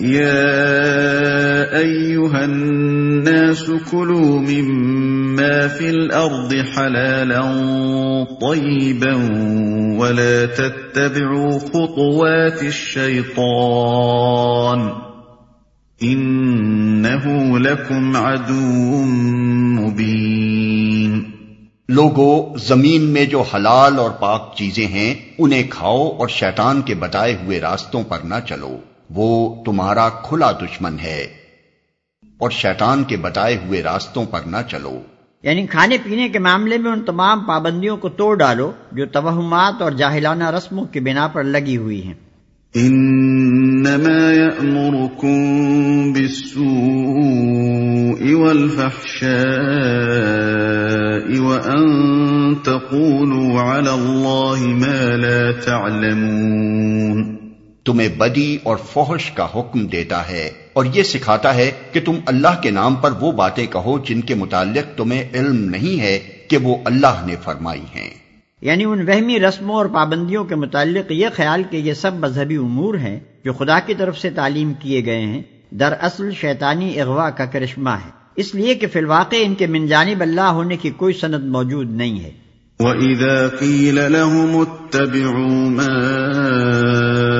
يا ايها الناس كلوا مما في الارض حلالا طيبا ولا تتبعوا خطوات الشيطان انه لكم عدو مبين لوگو، زمین میں جو حلال اور پاک چیزیں ہیں، انہیں کھاؤ اور شیطان کے بتائے ہوئے راستوں پر نہ چلو۔ وہ تمہارا کھلا دشمن ہے اور شیطان کے بتائے ہوئے راستوں پر نہ چلو۔ یعنی کھانے پینے کے معاملے میں ان تمام پابندیوں کو توڑ ڈالو جو توہمات اور جاہلانہ رسموں کی بنا پر لگی ہوئی ہیں۔ انما يأمركم بالسوء والفحشاء وان تقولوا على الله ما لا تعلمون۔ تمہیں بدی اور فحش کا حکم دیتا ہے اور یہ سکھاتا ہے کہ تم اللہ کے نام پر وہ باتیں کہو جن کے متعلق تمہیں علم نہیں ہے کہ وہ اللہ نے فرمائی ہیں۔ یعنی ان وہمی رسموں اور پابندیوں کے متعلق یہ خیال کہ یہ سب مذہبی امور ہیں جو خدا کی طرف سے تعلیم کیے گئے ہیں دراصل شیطانی اغوا کا کرشمہ ہے۔ اس لیے کہ فی الواقع ان کے من جانب اللہ ہونے کی کوئی سند موجود نہیں ہے۔ وَإِذَا قِيلَ لَهُمُ اتَّبِعُوا مَا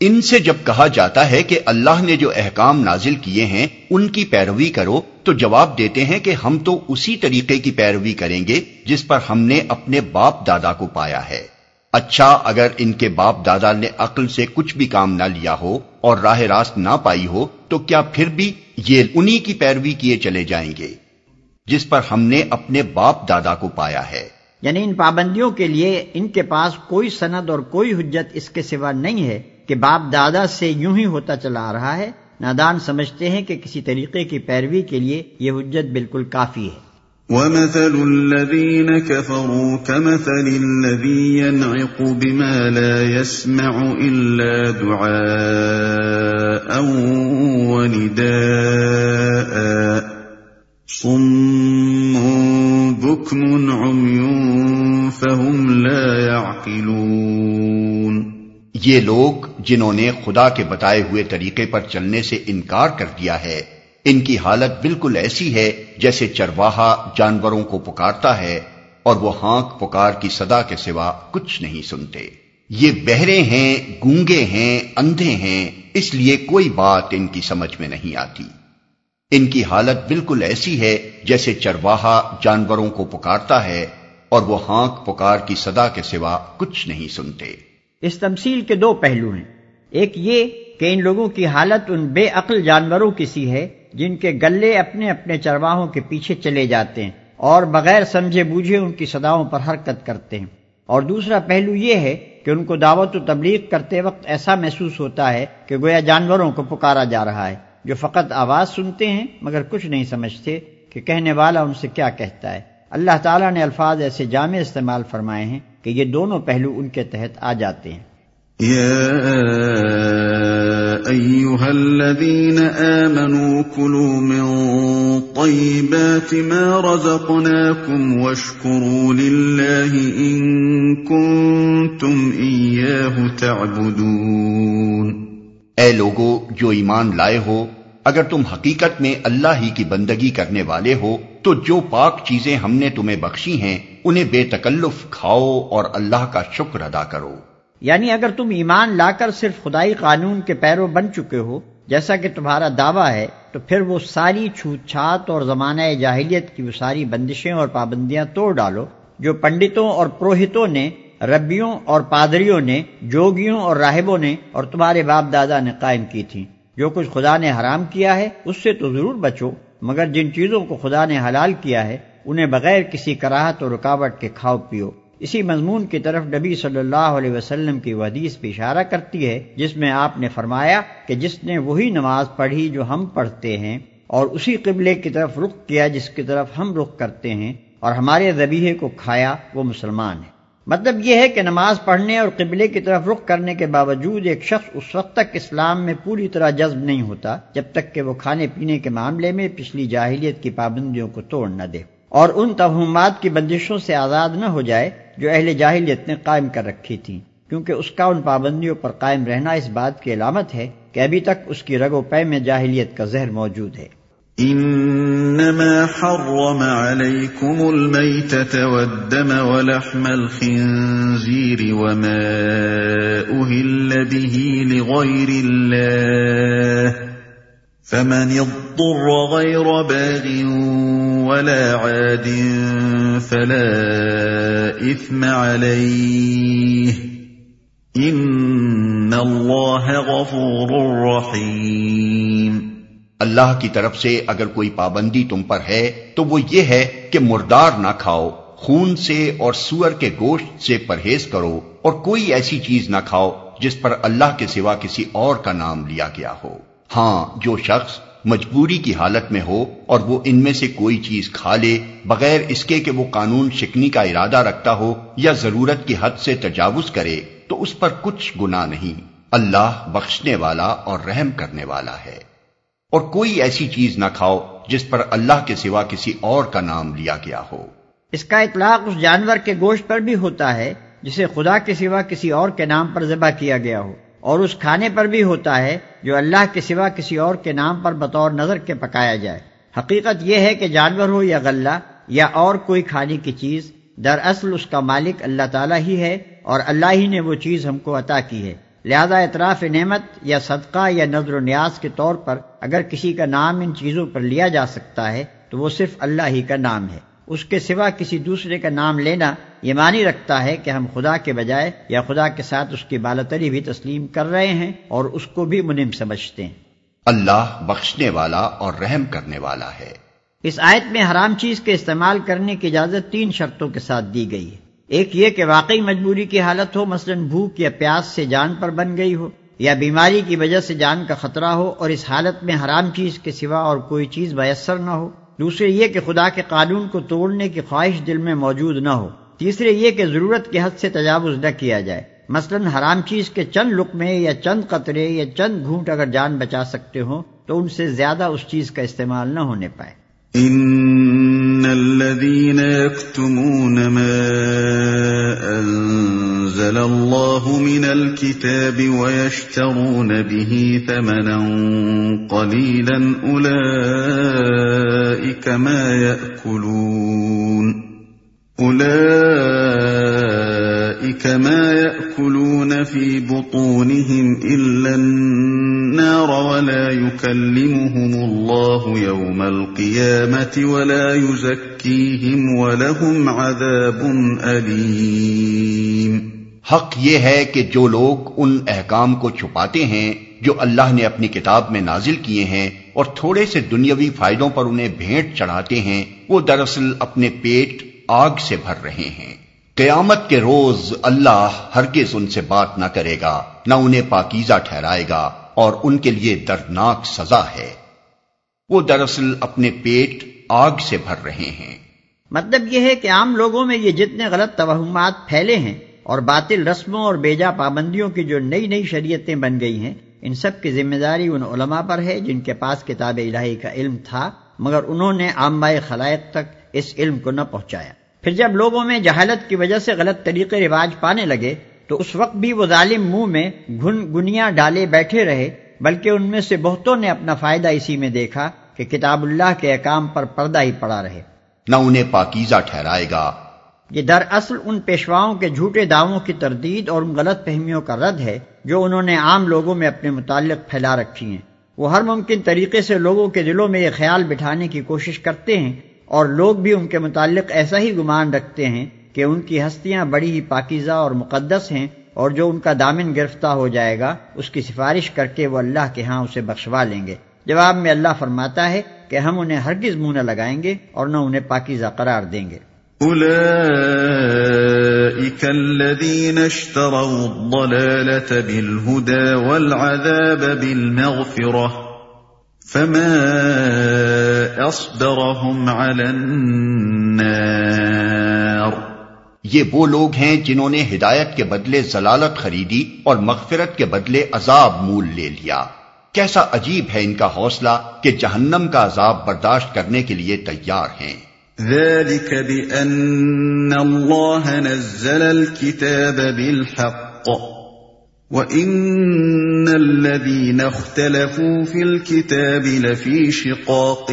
ان سے جب کہا جاتا ہے کہ اللہ نے جو احکام نازل کیے ہیں، ان کی پیروی کرو، تو جواب دیتے ہیں کہ ہم تو اسی طریقے کی پیروی کریں گے، جس پر ہم نے اپنے باپ دادا کو پایا ہے۔ اچھا اگر ان کے باپ دادا نے عقل سے کچھ بھی کام نہ لیا ہو اور راہ راست نہ پائی ہو، تو کیا پھر بھی یہ انہی کی پیروی کیے چلے جائیں گے، جس پر ہم نے اپنے باپ دادا کو پایا ہے۔ یعنی ان پابندیوں کے لیے ان کے پاس کوئی سند اور کوئی حجت اس کے سوا نہیں ہے۔ کہ باپ دادا سے یوں ہی ہوتا چلا آ رہا ہے، نادان سمجھتے ہیں کہ کسی طریقے کی پیروی کے لیے یہ حجت بالکل کافی ہے۔ وَمَثَلُ الَّذِينَ كَفَرُوا كَمَثَلِ الَّذِي يَنْعِقُ بِمَا لَا يَسْمَعُ إِلَّا دُعَاءً وَنِدَاءً صُمٌّ بُكْمٌ عُمْيٌ فَهُمْ لَا يَعْقِلُونَ یہ لوگ جنہوں نے خدا کے بتائے ہوئے طریقے پر چلنے سے انکار کر دیا ہے، ان کی حالت بالکل ایسی ہے جیسے چرواہا جانوروں کو پکارتا ہے اور وہ ہانک پکار کی صدا کے سوا کچھ نہیں سنتے۔ یہ بہرے ہیں، گونگے ہیں، اندھے ہیں، اس لیے کوئی بات ان کی سمجھ میں نہیں آتی۔ ان کی حالت بالکل ایسی ہے جیسے چرواہا جانوروں کو پکارتا ہے اور وہ ہانک پکار کی صدا کے سوا کچھ نہیں سنتے۔ اس تمثیل کے دو پہلو ہیں۔ ایک یہ کہ ان لوگوں کی حالت ان بے عقل جانوروں کی سی ہے، جن کے گلے اپنے اپنے چرواہوں کے پیچھے چلے جاتے ہیں اور بغیر سمجھے بوجھے ان کی صداؤں پر حرکت کرتے ہیں۔ اور دوسرا پہلو یہ ہے کہ ان کو دعوت و تبلیغ کرتے وقت ایسا محسوس ہوتا ہے کہ گویا جانوروں کو پکارا جا رہا ہے، جو فقط آواز سنتے ہیں مگر کچھ نہیں سمجھتے کہ کہنے والا ان سے کیا کہتا ہے۔ اللہ تعالیٰ نے الفاظ ایسے جامع استعمال فرمائے ہیں کہ یہ دونوں پہلو ان کے تحت آ جاتے ہیں۔ أيها الذين آمنوا كلوا من طيبات ما رزقناكم واشكروا لله إن كنتم إياه تعبدون۔ اے لوگو جو ایمان لائے ہو اگر تم حقیقت میں اللہ ہی کی بندگی کرنے والے ہو تو جو پاک چیزیں ہم نے تمہیں بخشی ہیں انہیں بے تکلف کھاؤ اور اللہ کا شکر ادا کرو۔ یعنی اگر تم ایمان لا کر صرف خدائی قانون کے پیرو بن چکے ہو، جیسا کہ تمہارا دعویٰ ہے، تو پھر وہ ساری چھوت چھات اور زمانہ جاہلیت کی وہ ساری بندشیں اور پابندیاں توڑ ڈالو، جو پنڈتوں اور پروہتوں نے، ربیوں اور پادریوں نے، جوگیوں اور راہبوں نے اور تمہارے باپ دادا نے قائم کی تھی جو کچھ خدا نے حرام کیا ہے، اس سے تو ضرور بچو، مگر جن چیزوں کو خدا نے حلال کیا ہے انہیں بغیر کسی کراہت اور رکاوٹ کے کھاؤ پیو۔ اسی مضمون کی طرف نبی صلی اللہ علیہ وسلم کی حدیث بھی اشارہ کرتی ہے، جس میں آپ نے فرمایا کہ جس نے وہی نماز پڑھی جو ہم پڑھتے ہیں، اور اسی قبلے کی طرف رخ کیا جس کی طرف ہم رخ کرتے ہیں، اور ہمارے ذبیحے کو کھایا، وہ مسلمان ہے۔ مطلب یہ ہے کہ نماز پڑھنے اور قبلے کی طرف رخ کرنے کے باوجود ایک شخص اس وقت تک اسلام میں پوری طرح جذب نہیں ہوتا، جب تک کہ وہ کھانے پینے کے معاملے میں پچھلی جاہلیت کی پابندیوں کو توڑ نہ دے۔ اور ان توہمات کی بندشوں سے آزاد نہ ہو جائے جو اہل جاہلیت نے قائم کر رکھی تھی کیونکہ اس کا ان پابندیوں پر قائم رہنا اس بات کی علامت ہے کہ ابھی تک اس کی رگ و پے میں جاہلیت کا زہر موجود ہے۔ انما حرم عليكم الميتة والدم ولحم الخنزير وما اهل به لغير الله فمن اضطر غير باغ ولا عاد فلا اثم عليه ان اللہ غفور رحیم اللہ کی طرف سے اگر کوئی پابندی تم پر ہے تو وہ یہ ہے کہ مردار نہ کھاؤ، خون سے اور سور کے گوشت سے پرہیز کرو اور کوئی ایسی چیز نہ کھاؤ جس پر اللہ کے سوا کسی اور کا نام لیا گیا ہو۔ ہاں جو شخص مجبوری کی حالت میں ہو اور وہ ان میں سے کوئی چیز کھا لے، بغیر اس کے کہ وہ قانون شکنی کا ارادہ رکھتا ہو یا ضرورت کی حد سے تجاوز کرے، تو اس پر کچھ گنا نہیں۔ اللہ بخشنے والا اور رحم کرنے والا ہے۔ اور کوئی ایسی چیز نہ کھاؤ جس پر اللہ کے سوا کسی اور کا نام لیا گیا ہو۔ اس کا اطلاق اس جانور کے گوشت پر بھی ہوتا ہے، جسے خدا کے سوا کسی اور کے نام پر ذبح کیا گیا ہو۔ اور اس کھانے پر بھی ہوتا ہے جو اللہ کے سوا کسی اور کے نام پر بطور نظر کے پکایا جائے۔ حقیقت یہ ہے کہ جانور ہو یا غلہ یا اور کوئی کھانے کی چیز، دراصل اس کا مالک اللہ تعالیٰ ہی ہے اور اللہ ہی نے وہ چیز ہم کو عطا کی ہے۔ لہذا اطراف نعمت یا صدقہ یا نظر و نیاز کے طور پر اگر کسی کا نام ان چیزوں پر لیا جا سکتا ہے تو وہ صرف اللہ ہی کا نام ہے۔ اس کے سوا کسی دوسرے کا نام لینا یہ معنی رکھتا ہے کہ ہم خدا کے بجائے یا خدا کے ساتھ اس کی بالتری بھی تسلیم کر رہے ہیں اور اس کو بھی منم سمجھتے ہیں۔ اللہ بخشنے والا اور رحم کرنے والا ہے۔ اس آیت میں حرام چیز کے استعمال کرنے کی اجازت تین شرطوں کے ساتھ دی گئی ہے۔ ایک یہ کہ واقعی مجبوری کی حالت ہو مثلا بھوک یا پیاس سے جان پر بن گئی ہو یا بیماری کی وجہ سے جان کا خطرہ ہو اور اس حالت میں حرام چیز کے سوا اور کوئی چیز میسر نہ ہو۔ دوسرے یہ کہ خدا کے قانون کو توڑنے کی خواہش دل میں موجود نہ ہو۔ تیسرے یہ کہ ضرورت کے حد سے تجاوز نہ کیا جائے۔ مثلا حرام چیز کے چند لقمے یا چند قطرے یا چند گھونٹ اگر جان بچا سکتے ہوں تو ان سے زیادہ اس چیز کا استعمال نہ ہونے پائے۔ ان الذين يكتمون ما انزل الله من الكتاب ويشترون به ثمنا قليلا اولئك أولئك ما ياكلون اولئك ما ياكلون في بطونهم الا النار ولا يكلمهم الله يوم القيامة ولا يزكيهم ولهم عذاب أليم حق یہ ہے کہ جو لوگ ان احکام کو چھپاتے ہیں جو اللہ نے اپنی کتاب میں نازل کیے ہیں اور تھوڑے سے دنیاوی فائدوں پر انہیں بھیٹ چڑھاتے ہیں، وہ دراصل اپنے پیٹ آگ سے بھر رہے ہیں۔ قیامت کے روز اللہ ہرگز ان سے بات نہ کرے گا، نہ انہیں پاکیزہ ٹھہرائے گا اور ان کے لیے دردناک سزا ہے۔ وہ دراصل اپنے پیٹ آگ سے بھر رہے ہیں۔ مطلب یہ ہے کہ عام لوگوں میں یہ جتنے غلط توہمات پھیلے ہیں اور باطل رسموں اور بیجا پابندیوں کی جو نئی نئی شریعتیں بن گئی ہیں ان سب کی ذمہ داری ان علماء پر ہے جن کے پاس کتاب الہی کا علم تھا مگر انہوں نے عام خلائق تک اس علم کو نہ پہنچایا۔ پھر جب لوگوں میں جہالت کی وجہ سے غلط طریقے رواج پانے لگے تو اس وقت بھی وہ ظالم منہ میں گھن گنیا ڈالے بیٹھے رہے بلکہ ان میں سے بہتوں نے اپنا فائدہ اسی میں دیکھا کہ کتاب اللہ کے احکام پر پردہ ہی پڑا رہے۔ نہ انہیں پاکیزہ ٹھہرائے گا۔ یہ دراصل ان پیشواؤں کے جھوٹے دعووں کی تردید اور ان غلط فہمیوں کا رد ہے جو انہوں نے عام لوگوں میں اپنے متعلق پھیلا رکھی ہیں۔ وہ ہر ممکن طریقے سے لوگوں کے دلوں میں یہ خیال بٹھانے کی کوشش کرتے ہیں اور لوگ بھی ان کے متعلق ایسا ہی گمان رکھتے ہیں کہ ان کی ہستیاں بڑی ہی پاکیزہ اور مقدس ہیں اور جو ان کا دامن گرفتہ ہو جائے گا، اس کی سفارش کر کے وہ اللہ کے ہاں اسے بخشوا لیں گے۔ جواب میں اللہ فرماتا ہے کہ ہم انہیں ہرگز منہ نہ لگائیں گے اور نہ انہیں پاکیزہ قرار دیں گے۔ فما فأصبرهم على النار یہ وہ لوگ ہیں جنہوں نے ہدایت کے بدلے ضلالت خریدی اور مغفرت کے بدلے عذاب مول لے لیا۔ کیسا عجیب ہے ان کا حوصلہ کہ جہنم کا عذاب برداشت کرنے کے لیے تیار ہیں۔ ذلك بأن الله نزل الكتاب بالحق وإن الذين اختلفوا في الكتاب لفي شقاق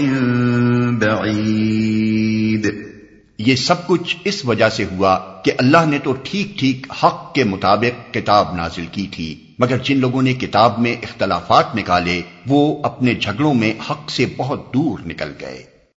بعيد. یہ سب کچھ اس وجہ سے ہوا کہ اللہ نے تو ٹھیک ٹھیک حق کے مطابق کتاب نازل کی تھی، مگر جن لوگوں نے کتاب میں اختلافات نکالے، وہ اپنے جھگڑوں میں حق سے بہت دور نکل گئے۔